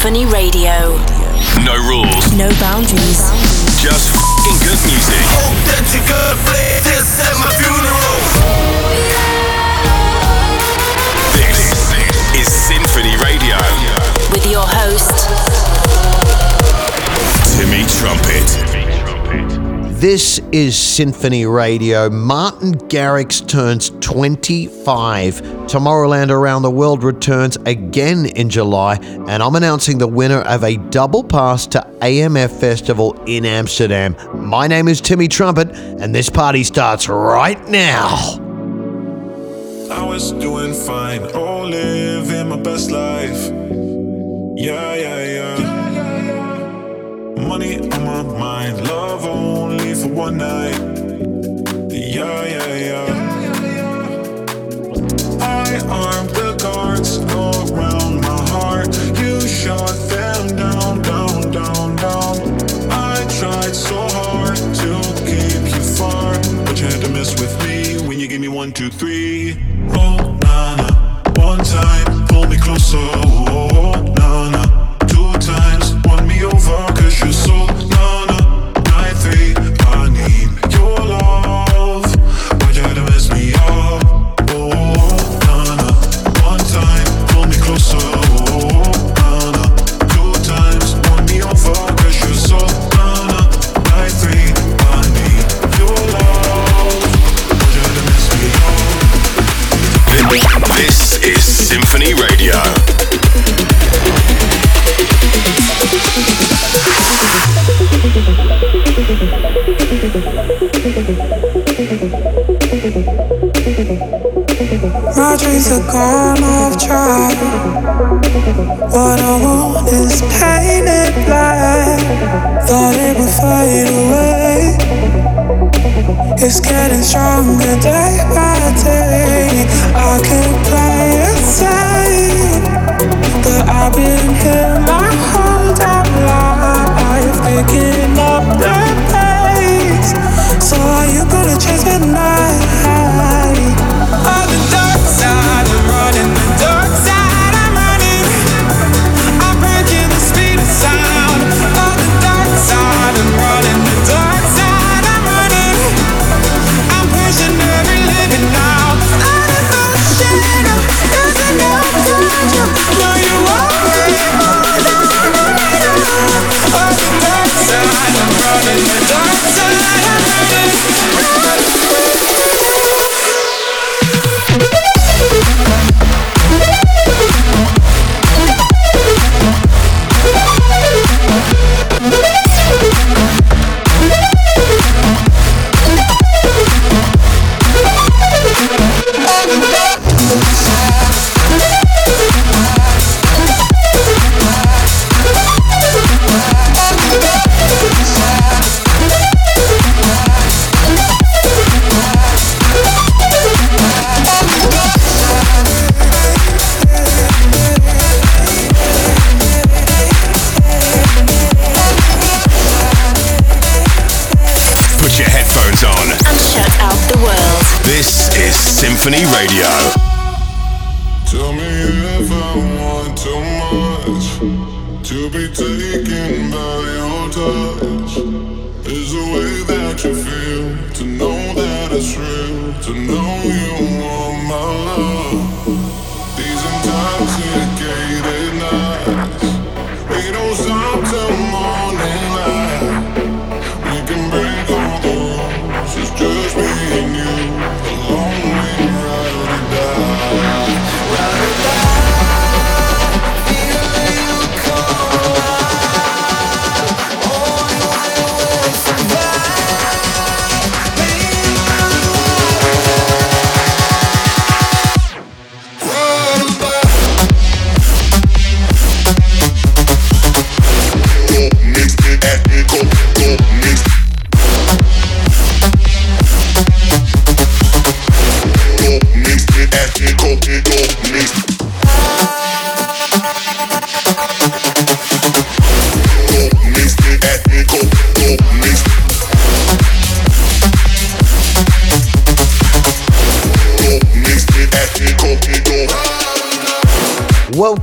Symphony Radio. No rules. No boundaries. Just f***ing good music. Hope that you could play this at my funeral. This is Symphony Radio. With your host, Timmy Trumpet. This is Symphony Radio. Martin Garrix turns 25. Tomorrowland Around the World returns again in July, and I'm announcing the winner of a double pass to AMF Festival in Amsterdam. My name is Timmy Trumpet, and this party starts right now. I was doing fine, oh, living my best life. Yeah, yeah, yeah. Money on my mind, love for one night. Yeah, yeah, yeah. I armed the guards around my heart. You shot them down, down, down, down. I tried so hard to keep you far, but you had to mess with me when you gave me one, two, three. Oh, na na. One time, pull me closer. Oh, na na. Thought it would fade away. It's getting stronger day by day. I could play it safe, but I've been here my whole damn life, picking up the pace. So are you gonna chase me tonight? This is Symphony Radio. Tell me if I want too much to be taken by your touch. Is the way that you feel to know that it's real, to know you want my love.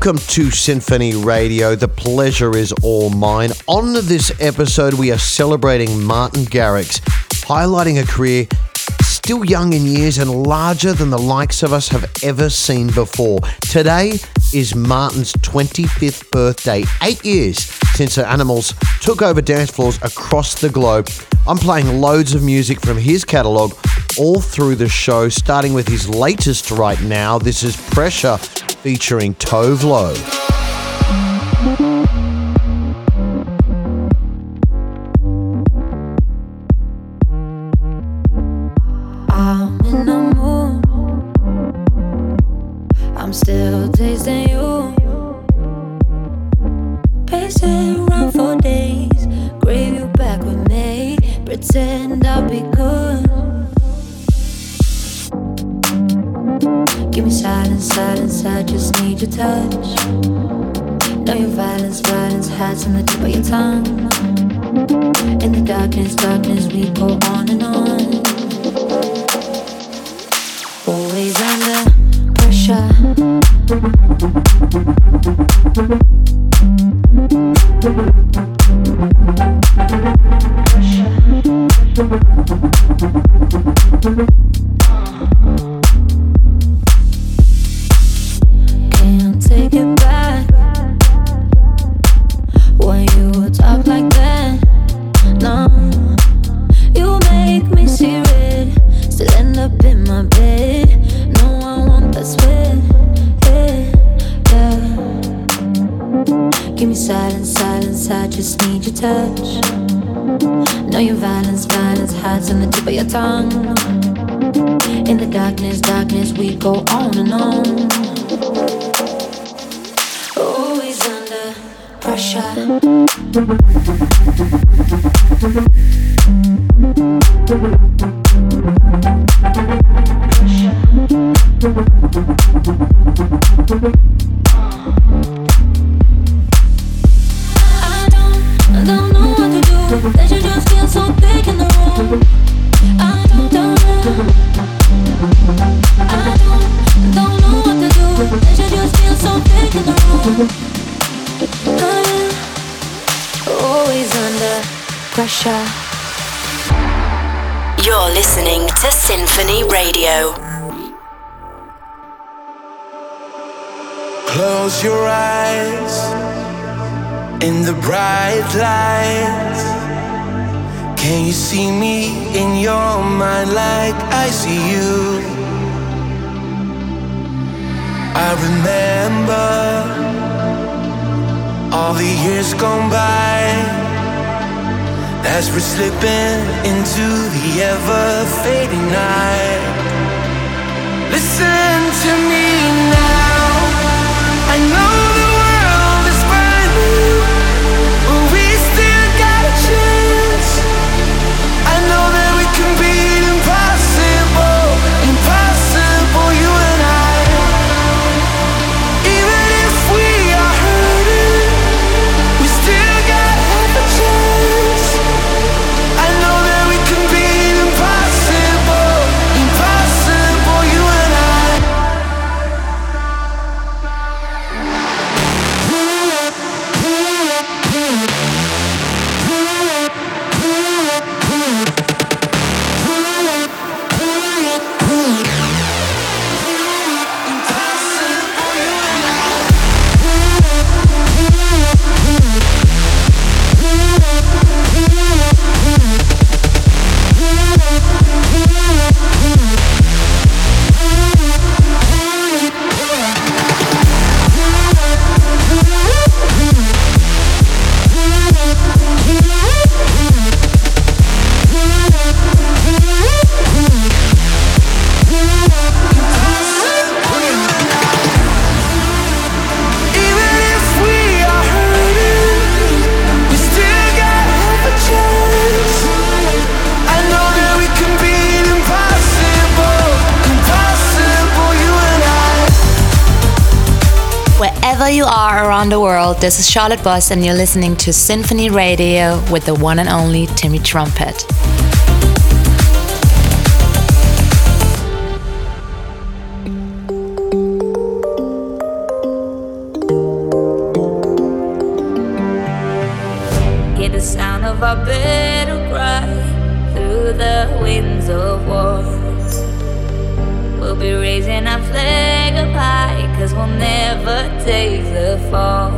Welcome to Symphony Radio. The pleasure is all mine. On this episode, we are celebrating Martin Garrix, highlighting a career still young in years and larger than the likes of us have ever seen before. Today is Martin's 25th birthday, eight years since the Animals took over dance floors across the globe. I'm playing loads of music from his catalogue all through the show, starting with his latest right now. This is Pressure featuring Tove Lo. Pressure. You're listening to Symphony Radio. Close your eyes in the bright lights. Can you see me in your mind like I see you? I remember all the years gone by as we're slipping into the ever fading night. Listen to me now. Around the world, this is Charlotte Boss, and you're listening to Symphony Radio with the one and only Timmy Trumpet. Never take the fall.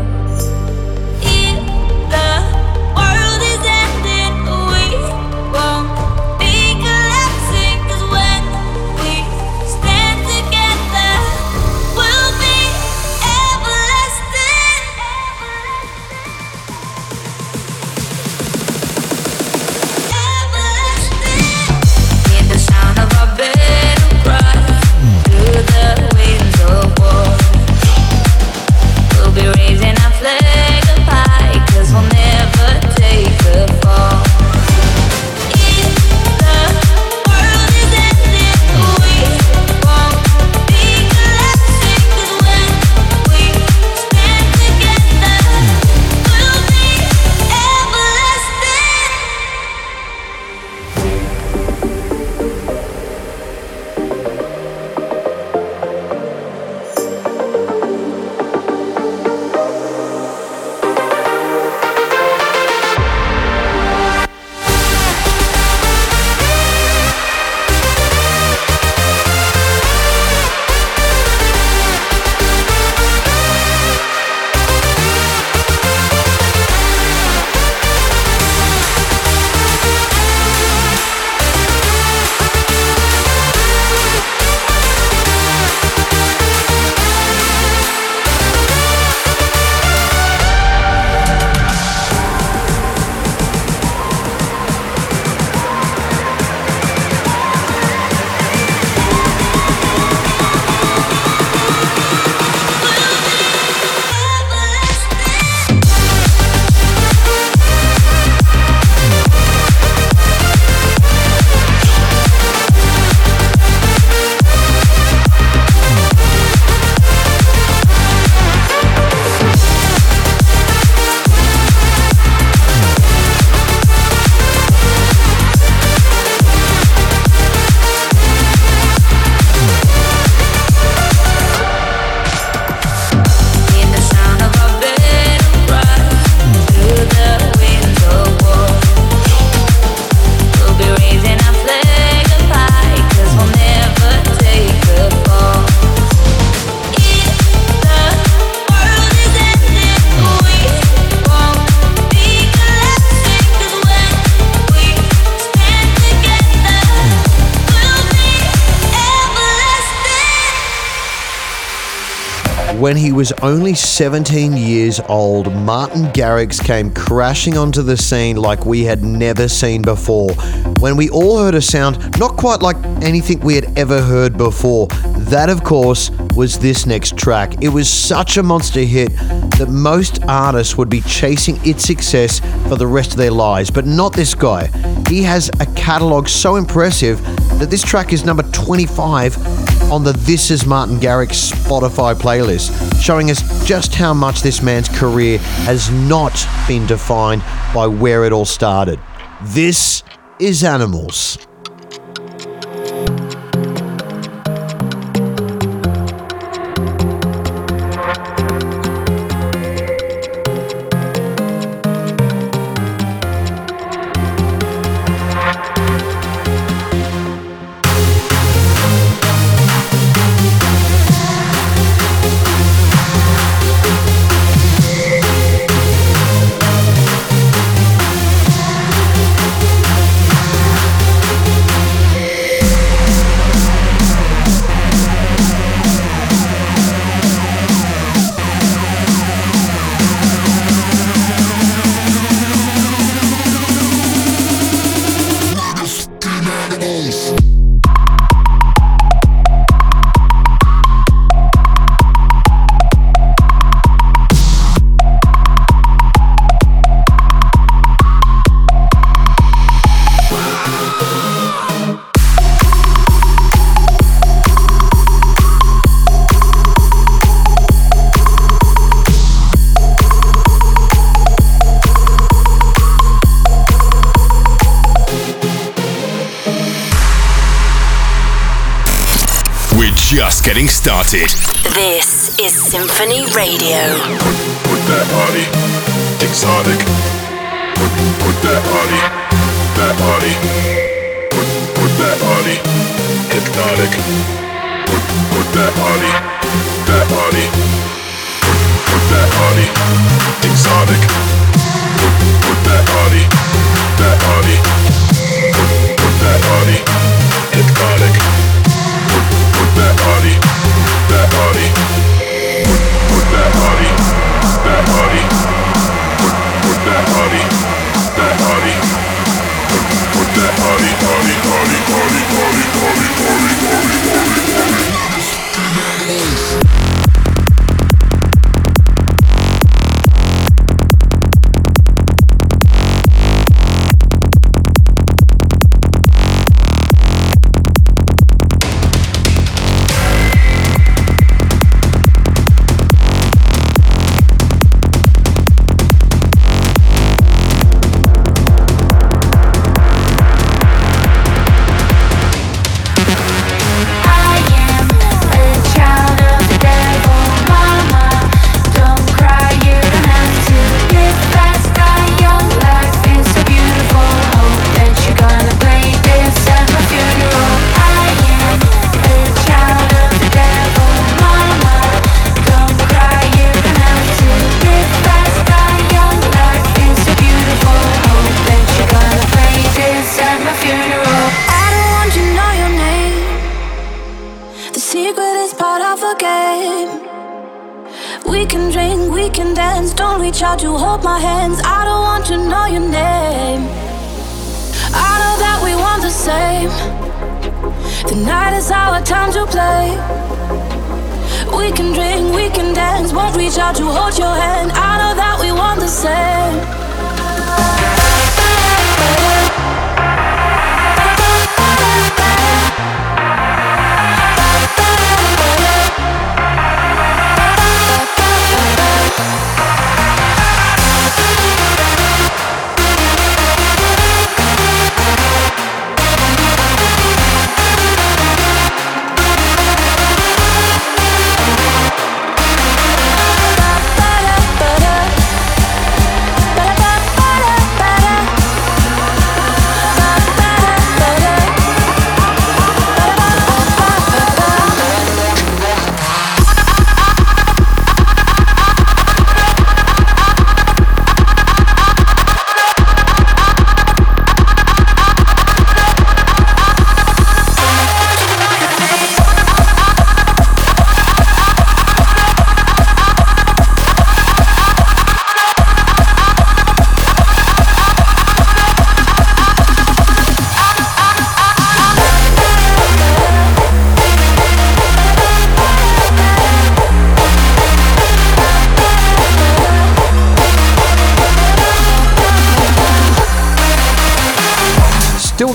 Only 17 years old, Martin Garrix came crashing onto the scene like we had never seen before. When we all heard a sound not quite like anything we had ever heard before, that of course was this next track. It was such a monster hit that most artists would be chasing its success for the rest of their lives, but not this guy. He has a catalogue so impressive that this track is number 25 on the This Is Martin Garrix Spotify playlist, showing us just how much this man's career has not been defined by where it all started. This is Animals. Getting. This is Symphony Radio. With that body, exotic. Work that body, that body. Work, work that body, hypnotic. Work, work that body, that body. Work, work that body, exotic. Work, work that body, that body. Work, work that body, hypnotic. Work, work that body, that body. Put, put that body. That body. Put, put that body. That body. Put, put that body, body, body, body, body, body, body. Same. The night is our time to play. We can drink, we can dance. Won't reach out to hold your hand. I know that we want the same.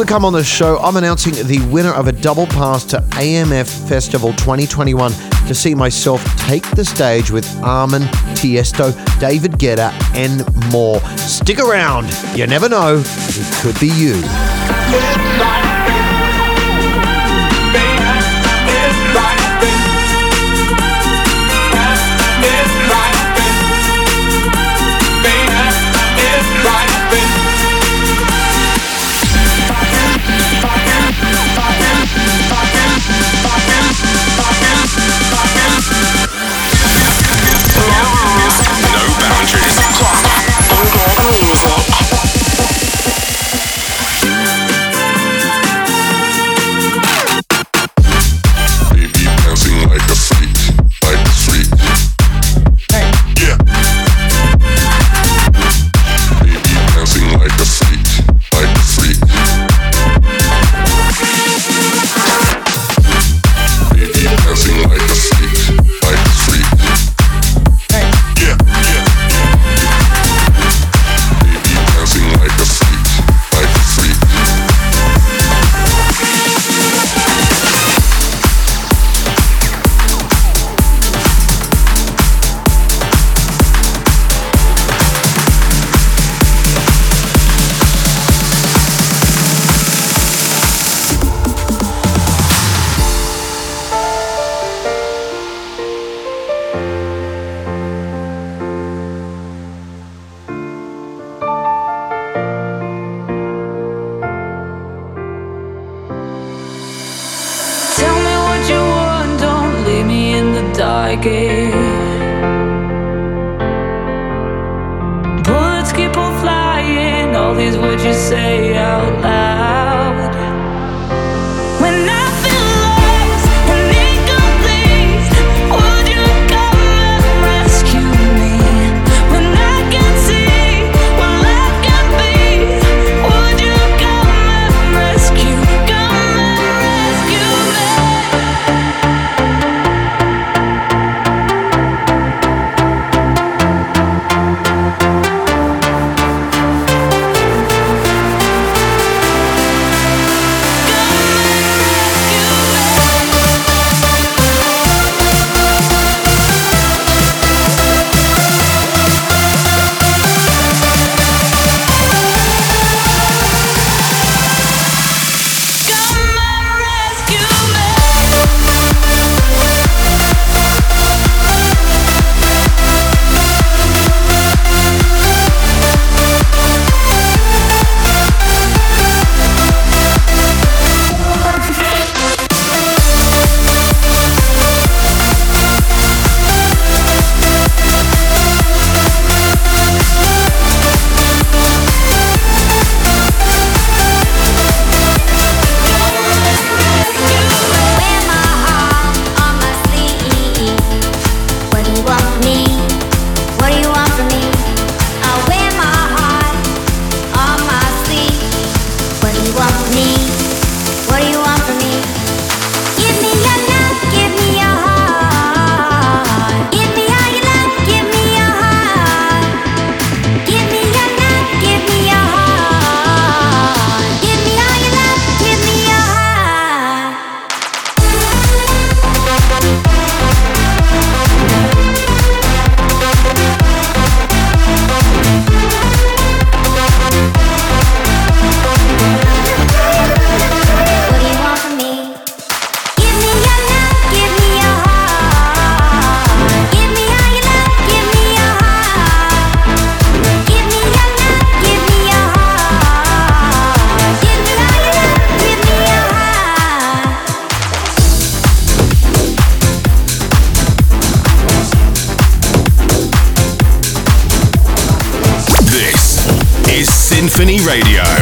To come on the show, I'm announcing the winner of a double pass to AMF Festival 2021 to see myself take the stage with Armin, Tiesto, David Guetta, and more. Stick around, you never know, it could be you. Symphony Radio.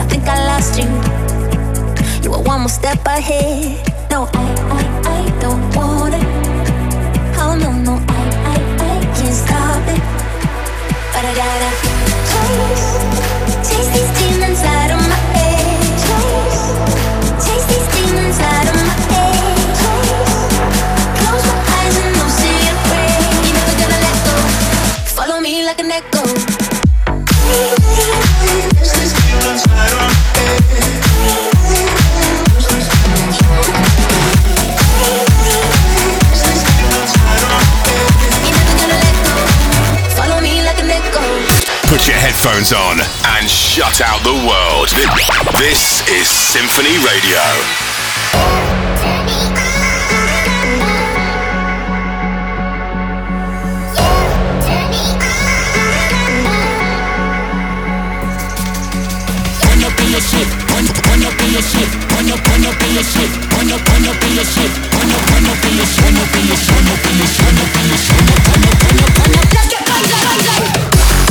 I think I lost you. You were one more step ahead. No, I, I, I don't want it. Oh no, no, I, I, I can't stop it. But I gotta chase, chase these demons out of my. headphones on and shut out the world. This is Symphony Radio. Look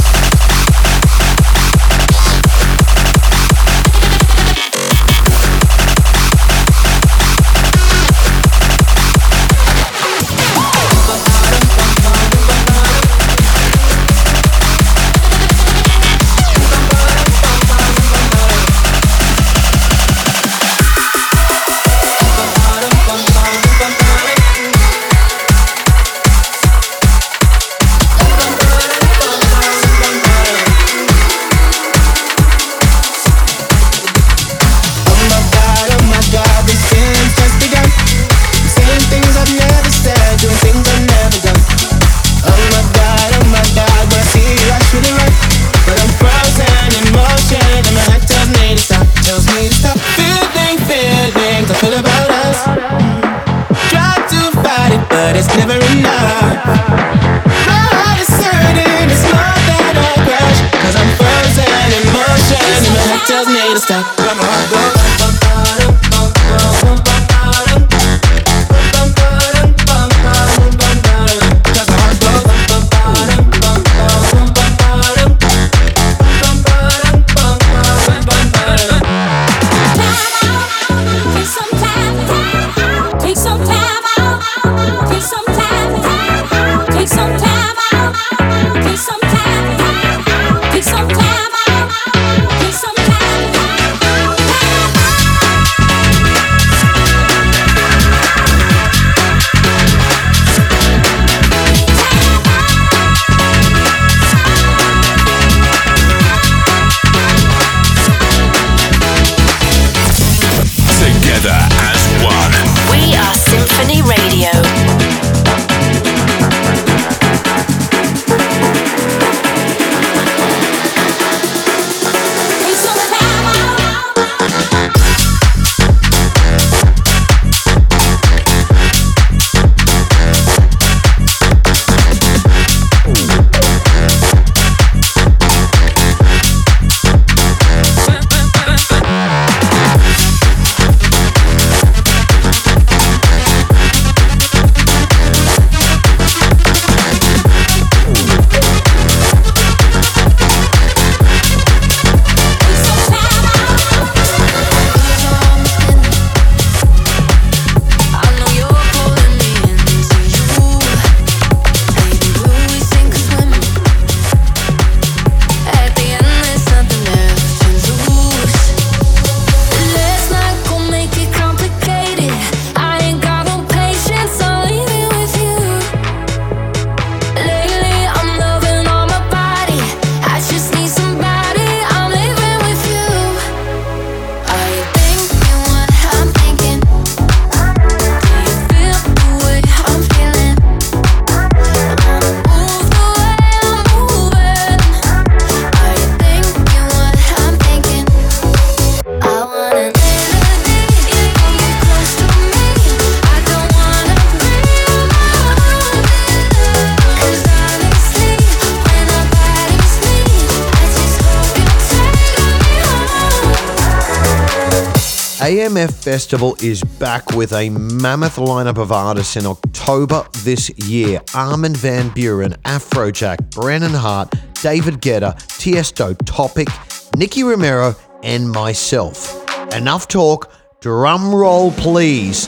Festival is back with a mammoth lineup of artists in October this year. Armin Van Buuren, Afrojack, Brennan Heart, David Guetta, Tiesto, Topic, Nicky Romero, and myself. Enough talk, drum roll please.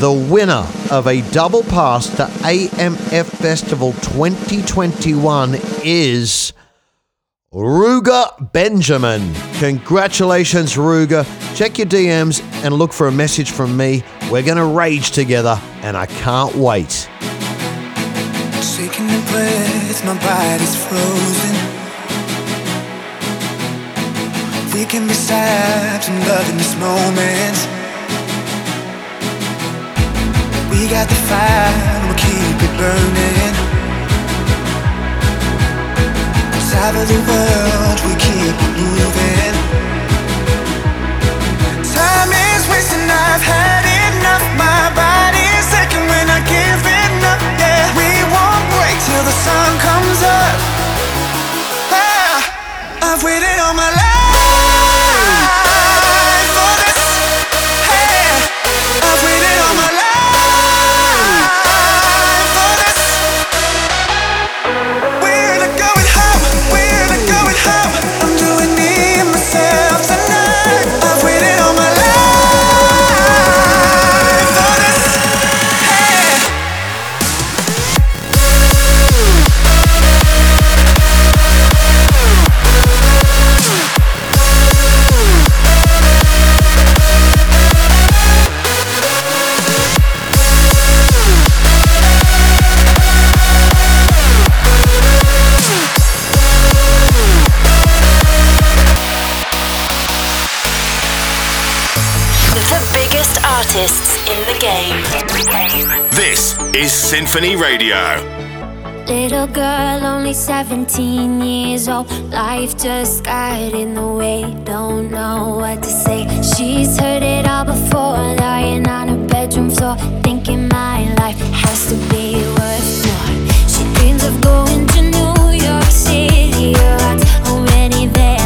The winner of a double pass to AMF Festival 2021 is Ruger Benjamin. Congratulations, Ruger. Check your DMs and look for a message from me. We're going to rage together, and I can't wait. Shaking my body's frozen. We can be and this moment. We got the fire, we'll keep it burning. world we keep moving. Time is wasting, I've had it. Symphony Radio. Little girl, only 17 years old. Life just got in the way, don't know what to say. She's heard it all before, lying on her bedroom floor, thinking my life has to be worth more. She dreams of going to New York City, her heart's already there.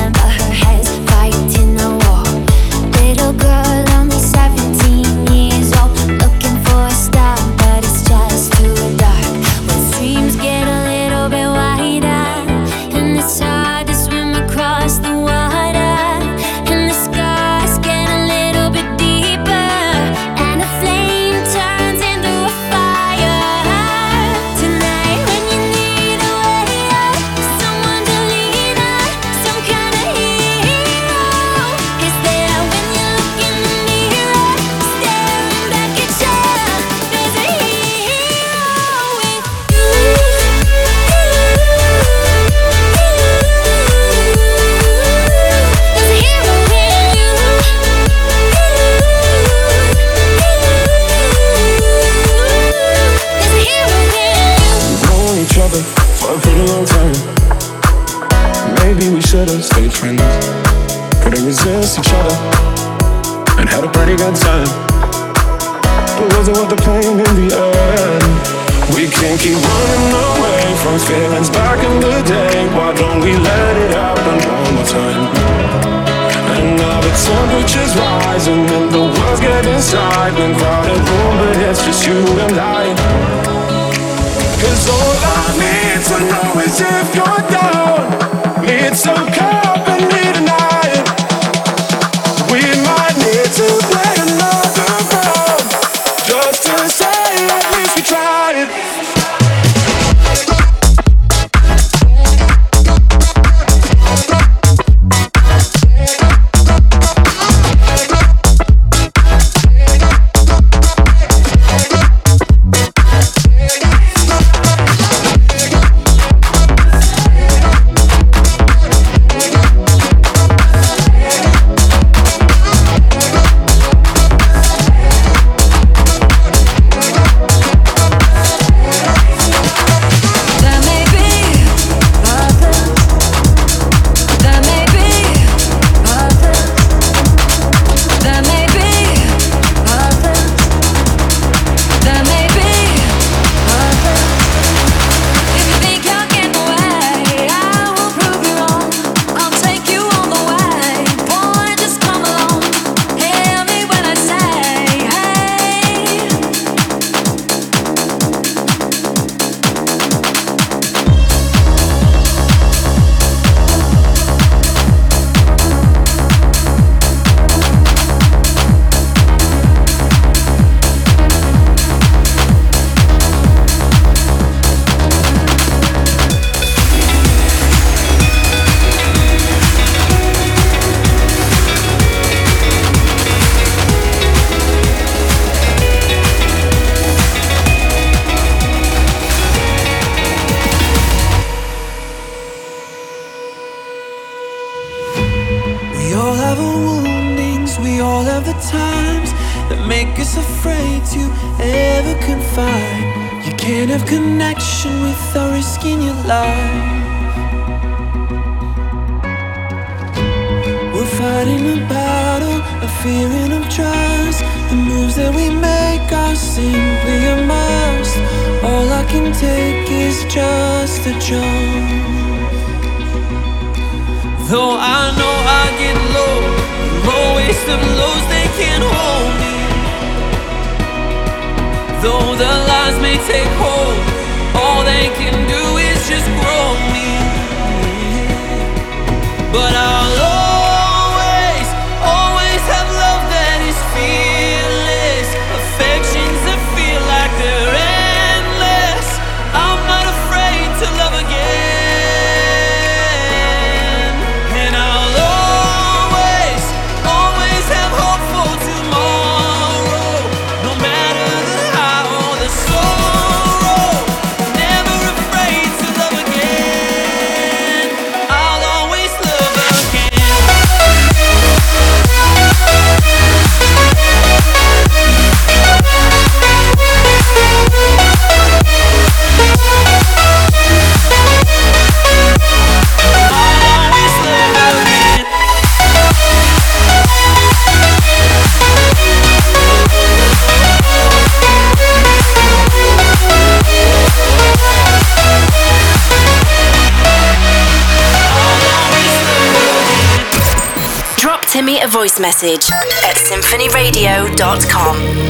voice message at symphonyradio.com.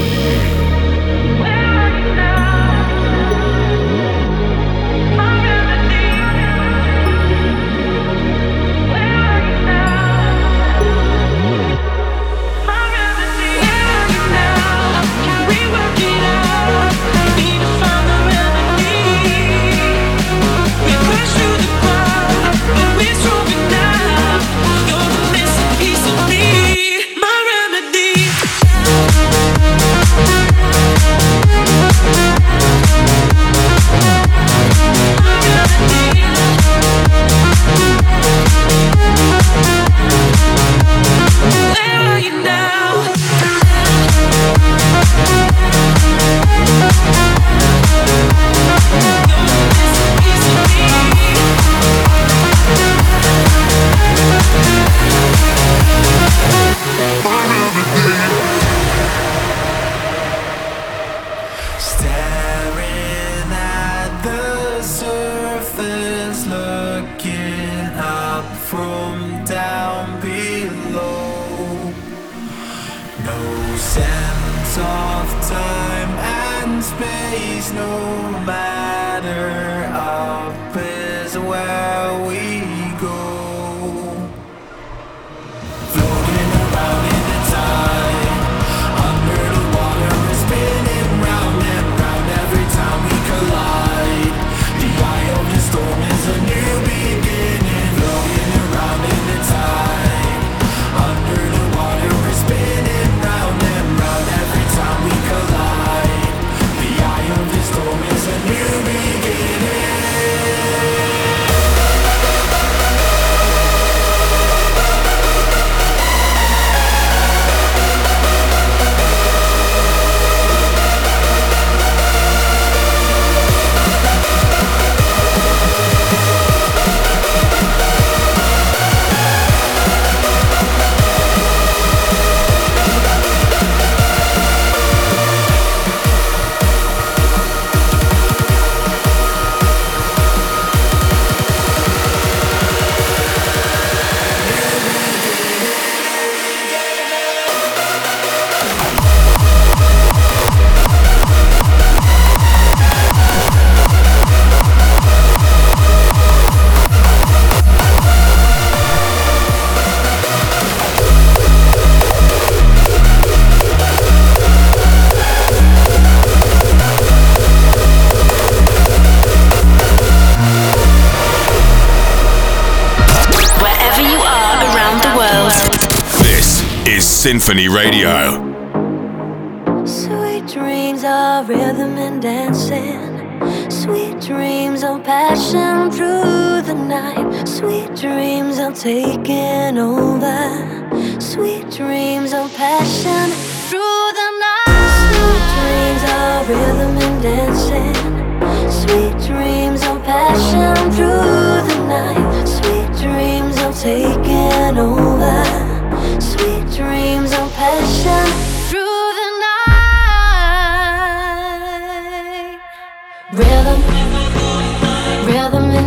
is Symphony Radio. Sweet dreams of rhythm and dancing. Sweet dreams of passion through the night. Sweet dreams of taking over. Sweet dreams of passion through the night. Sweet dreams of rhythm and dancing. Sweet dreams of passion through the night. Sweet dreams of taking over.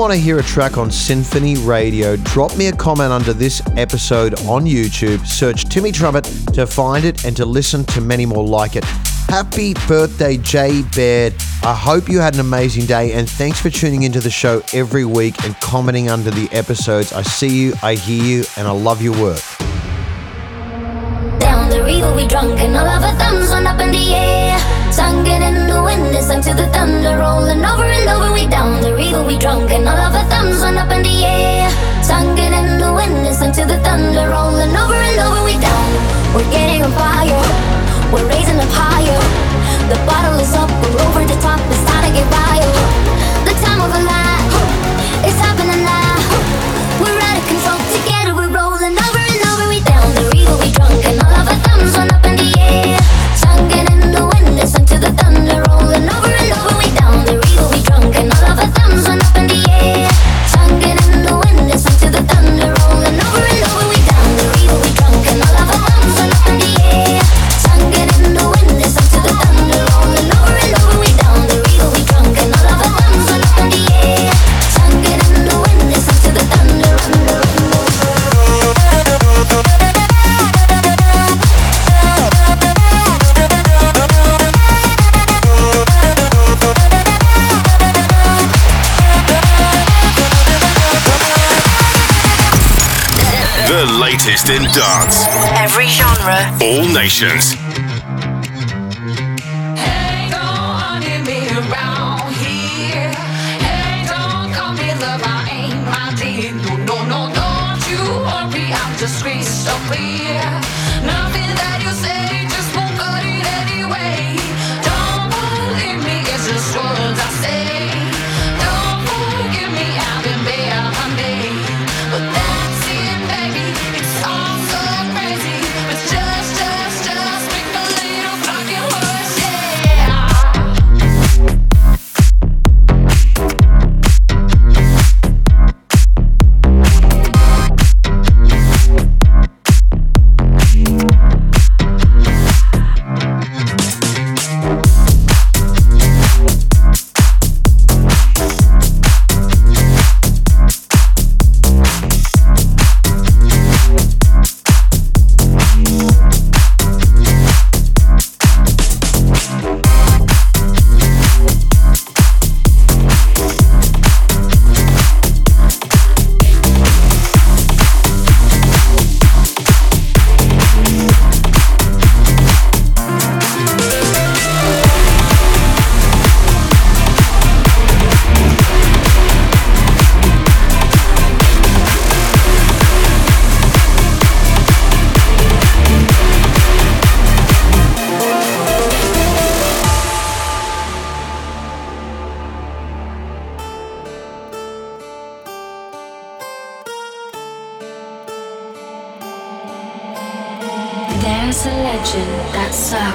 want to hear a track on Symphony Radio, drop me a comment under this episode on YouTube. Search Timmy Trumpet to find it and to listen to many more like it. Happy birthday, Jay Baird. I hope you had an amazing day and thanks for tuning into the show every week and commenting under the episodes. I see you, I hear you, and I love your work we drunk and all of our thumbs went up in the air. Sung it in the wind, it's like to the thunder rolling over and over. We down the river, we drunk and all of our thumbs went up in the air. Sung it in the wind, it's like to the thunder rolling over and over. We down. We're getting on fire, we're raising up higher. The bottle is up, we're over the top, it's time to get wild. The time of a life, it's happening now. In dance. Every genre. All nations.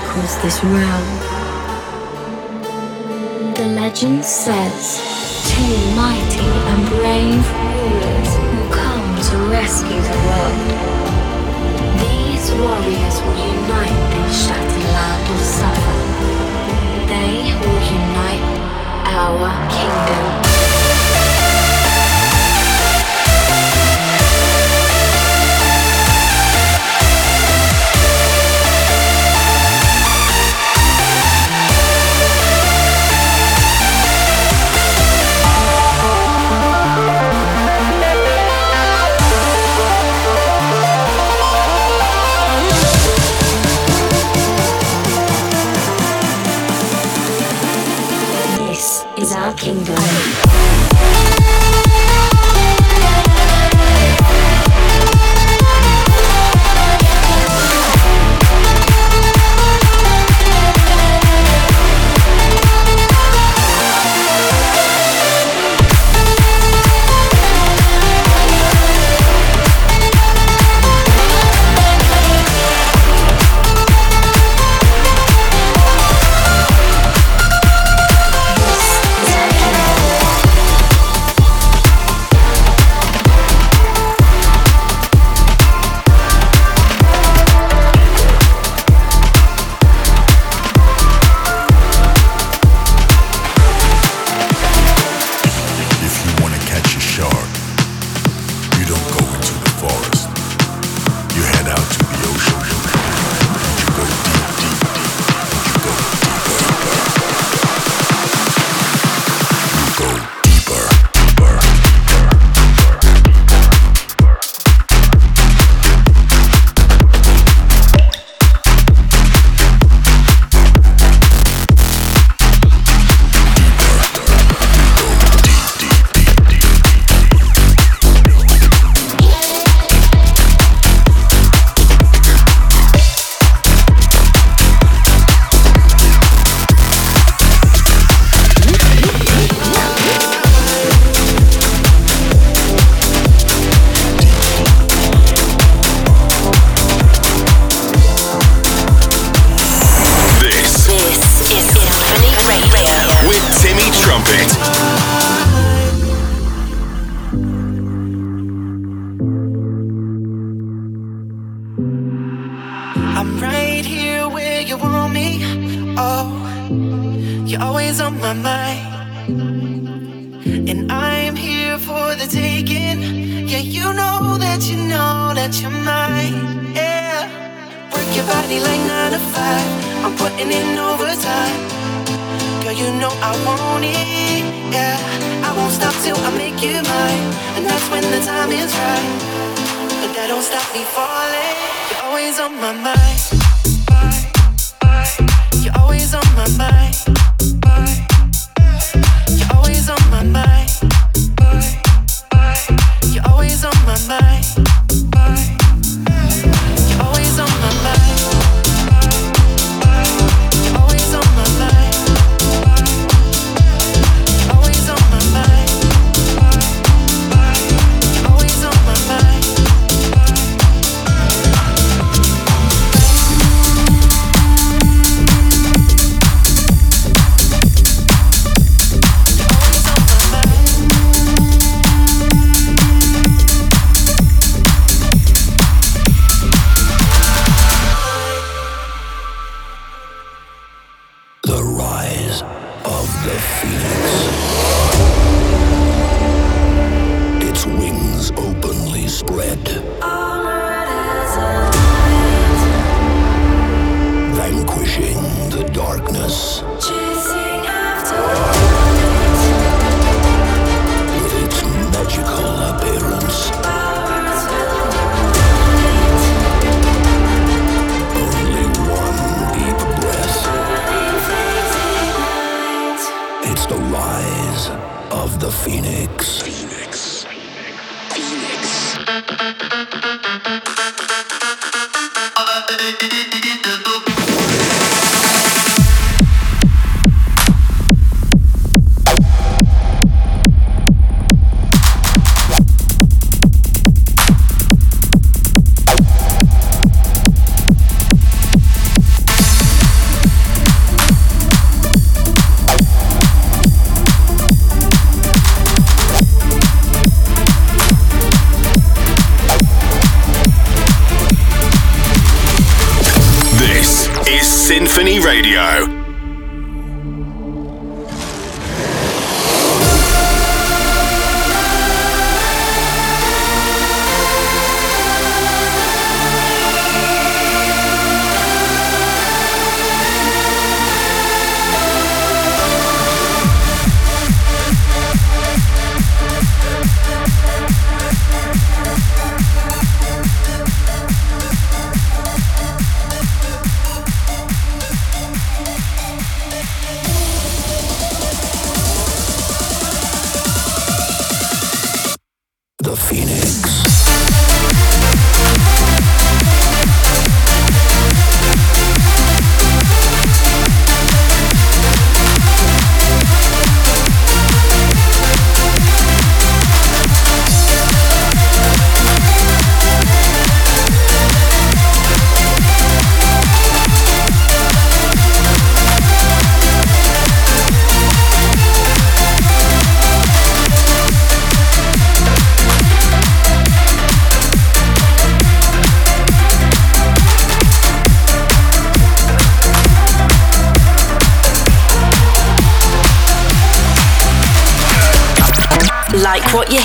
across this realm. The legend says two mighty and brave rulers will come to rescue the world. These warriors will unite the shattered land of suffer. They will unite our kingdom. kingdom. don't go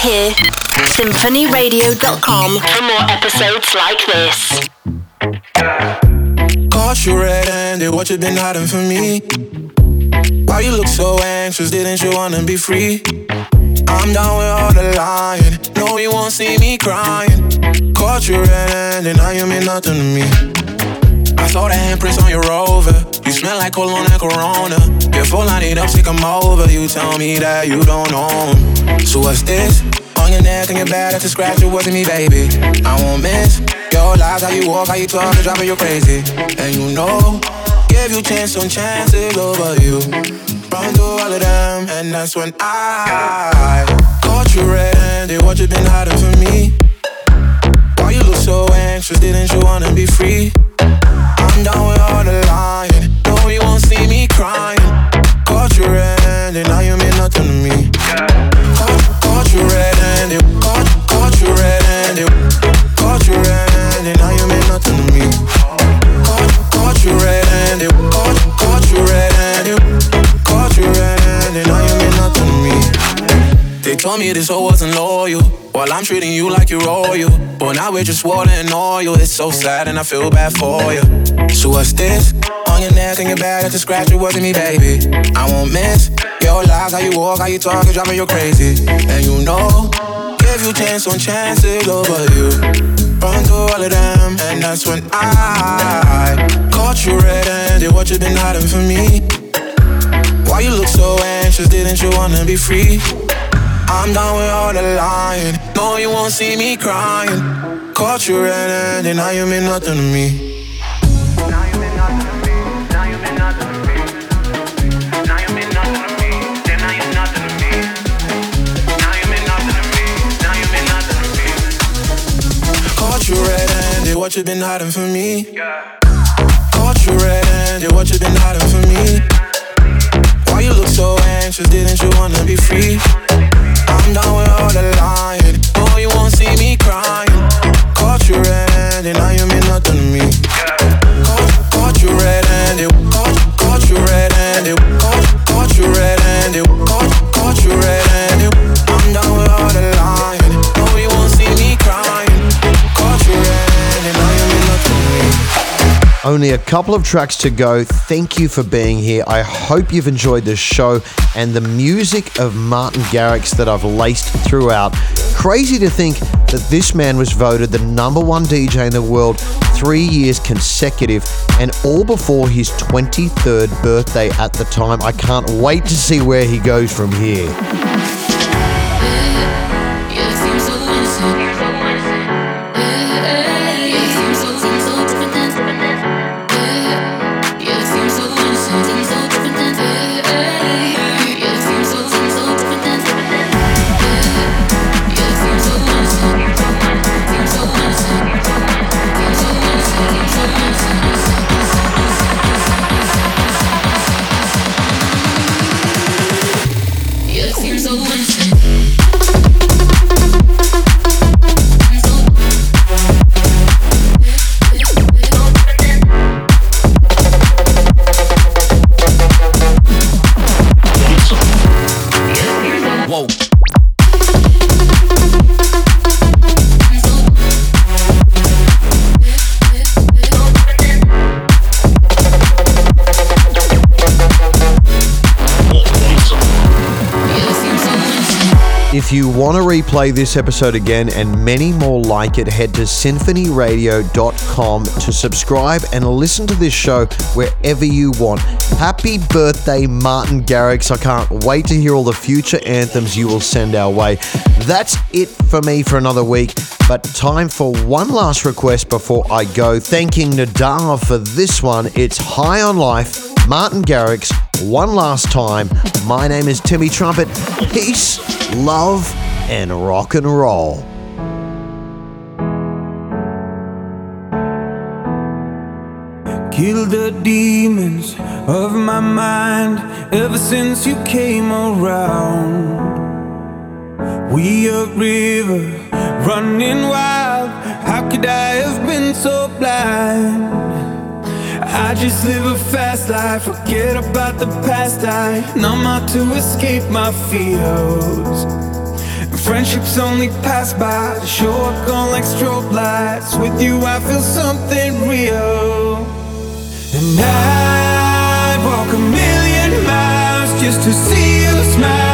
hear? SymphonyRadio.com for more episodes like this. Caught you red-handed, what you been hiding from me? Why you look so anxious, didn't you wanna be free? I'm down with all the lying, no you won't see me crying Caught you red-handed, now you mean nothing to me saw the handprints on your rover, you smell like cologne and corona. Your phone line it up, sick I'm over, you tell me that you don't him. So what's this? On your neck and your back, that's a scratch, it wasn't me, baby. I won't miss your lies, how you walk, how you talk, and driving you crazy. And you know, give you chance on chances over you. Run through all of them, and that's when I Caught you red-handed, what you been hiding from me? Why you look so anxious, didn't you wanna be free? Me this hoe wasn't loyal. While I'm treating you like you're royal. But now we're just water and oil. It's so sad and I feel bad for you So what's this? On your neck and your back, that's a scratch, it wasn't me, baby. I won't miss your lies, how you walk, how you talk, it's driving you crazy. And you know, give you chance on chances over you. Run through all of them, and that's when I Caught you red-handed, what you been hiding from me? Why you look so anxious, didn't you wanna be free? I'm done with all the lying. No, you won't see me crying. Caught you red-handed, now you mean nothing to me. Caught you red-handed, what you been hiding from me? Caught you red-handed, what you been hiding from me? Why you look so anxious, didn't you wanna be free? I'm done with all the lying. No, oh, you won't see me crying. Caught you red-handed, now you mean nothing to me. Caught, caught you red-handed, caught, caught you red-handed, caught, caught you red-handed, caught, caught you red-handed. I'm done with all the lying. Only a couple of tracks to go. Thank you for being here. I hope you've enjoyed this show and the music of Martin Garrix that I've laced throughout. Crazy to think that this man was voted the number one DJ in the world three years consecutive and all before his 23rd birthday at the time. I can't wait to see where he goes from here. If you want to replay this episode again and many more like it, head to symphonyradio.com to subscribe and listen to this show wherever you want. Happy birthday, Martin Garrix. I can't wait to hear all the future anthems you will send our way. That's it for me for another week, but time for one last request before I go. Thanking Nadav for this one. It's High on Life, Martin Garrix, one last time. My name is Timmy Trumpet. Peace, love, and rock and roll. Kill the demons of my mind ever since you came around. We a river running wild. How could I have been so blind? I just live a fast life, forget about the past. I numb out to escape my fears. Friendships only pass by, show up gone like strobe lights. With you, I feel something real. And I'd walk a million miles just to see you smile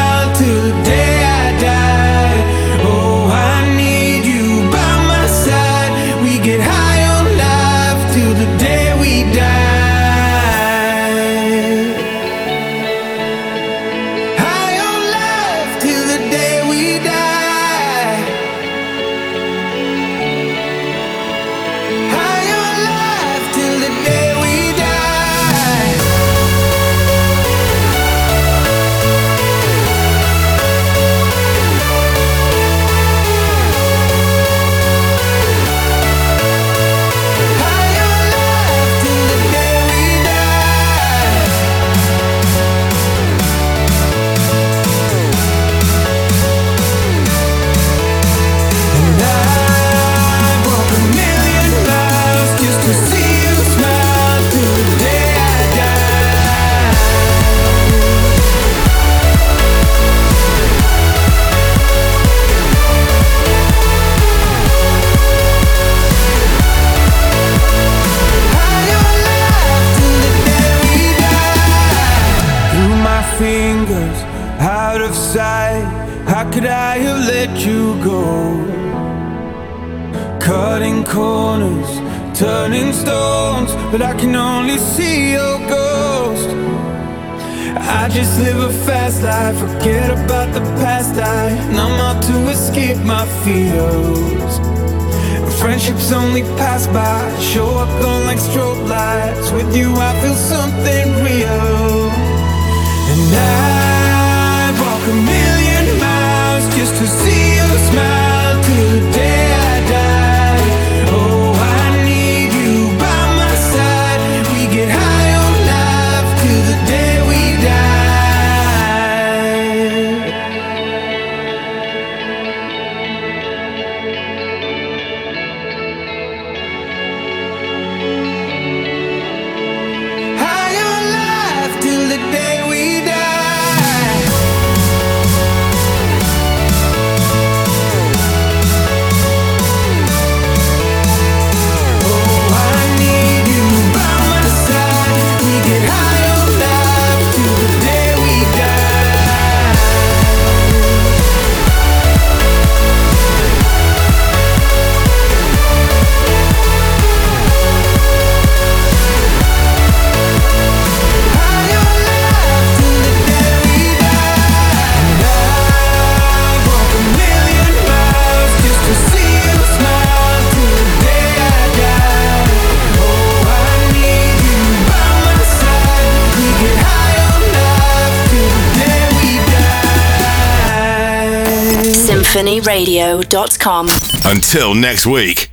fingers, out of sight. How could I have let you go? Cutting corners, turning stones, but I can only see your ghost. I just live a fast life, forget about the past. I numb out to escape my fears. Friendships only pass by, show up gone like strobe lights. With you, I feel something real. I'd walk a million miles just to see you smile till the day SymphonyRadio.com. Until next week.